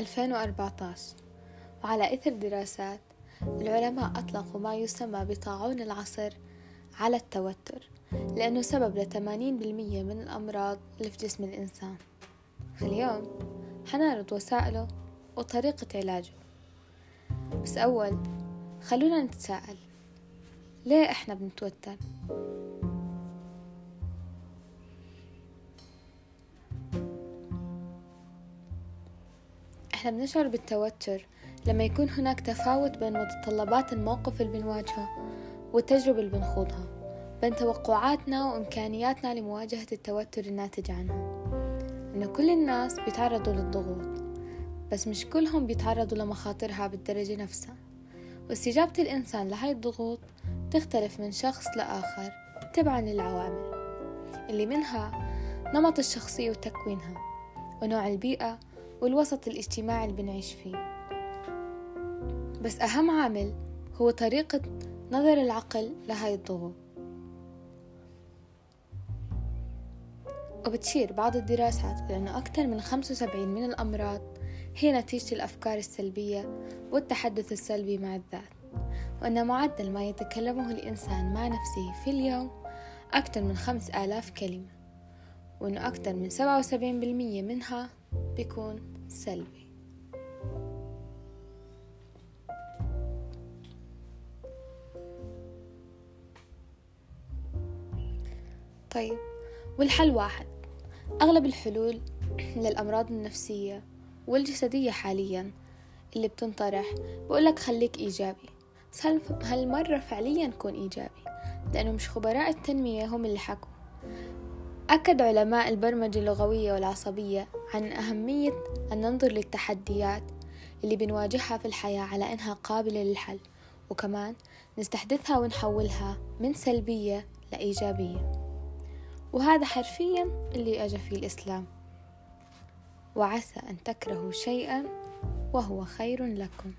2014 وعلى إثر دراسات العلماء أطلقوا ما يسمى بطاعون العصر على التوتر لأنه سبب لثمانين بالمية من الأمراض اللي في جسم الإنسان. فاليوم حنعرض وسائله وطريقة علاجه. بس أول خلونا نتساءل ليه إحنا بنتوتر؟ إحنا بنشعر بالتوتر لما يكون هناك تفاوت بين متطلبات الموقف اللي بنواجهه والتجربة اللي بنخوضها بين توقعاتنا وإمكانياتنا لمواجهة التوتر الناتج عنه. إن كل الناس بيتعرضوا للضغوط بس مش كلهم بيتعرضوا لمخاطرها بالدرجة نفسها. واستجابة الإنسان لهاي الضغوط تختلف من شخص لآخر تبعا للعوامل اللي منها نمط الشخصية وتكوينها ونوع البيئة والوسط الاجتماعي اللي بنعيش فيه. بس أهم عامل هو طريقة نظر العقل لهاي الضغوط. وبتشير بعض الدراسات لأنه أكثر من 75 من الأمراض هي نتيجة الأفكار السلبية والتحدث السلبي مع الذات. وأن معدل ما يتكلمه الإنسان مع نفسه في اليوم أكثر من خمس آلاف كلمة. وأنه أكثر من سبعة وسبعين بالمية منها بيكون سلبي. طيب والحل واحد. أغلب الحلول للأمراض النفسية والجسدية حاليا اللي بتنطرح بقولك خليك إيجابي. بس هالمرة فعليا كون إيجابي؟ لأنه مش خبراء التنمية هم اللي حكوا. أكد علماء البرمجة اللغوية والعصبية عن أهمية أن ننظر للتحديات اللي بنواجهها في الحياة على إنها قابلة للحل وكمان نستحدثها ونحولها من سلبية لإيجابية. وهذا حرفيا اللي أجى فيه الإسلام. وعسى أن تكرهوا شيئا وهو خير لكم.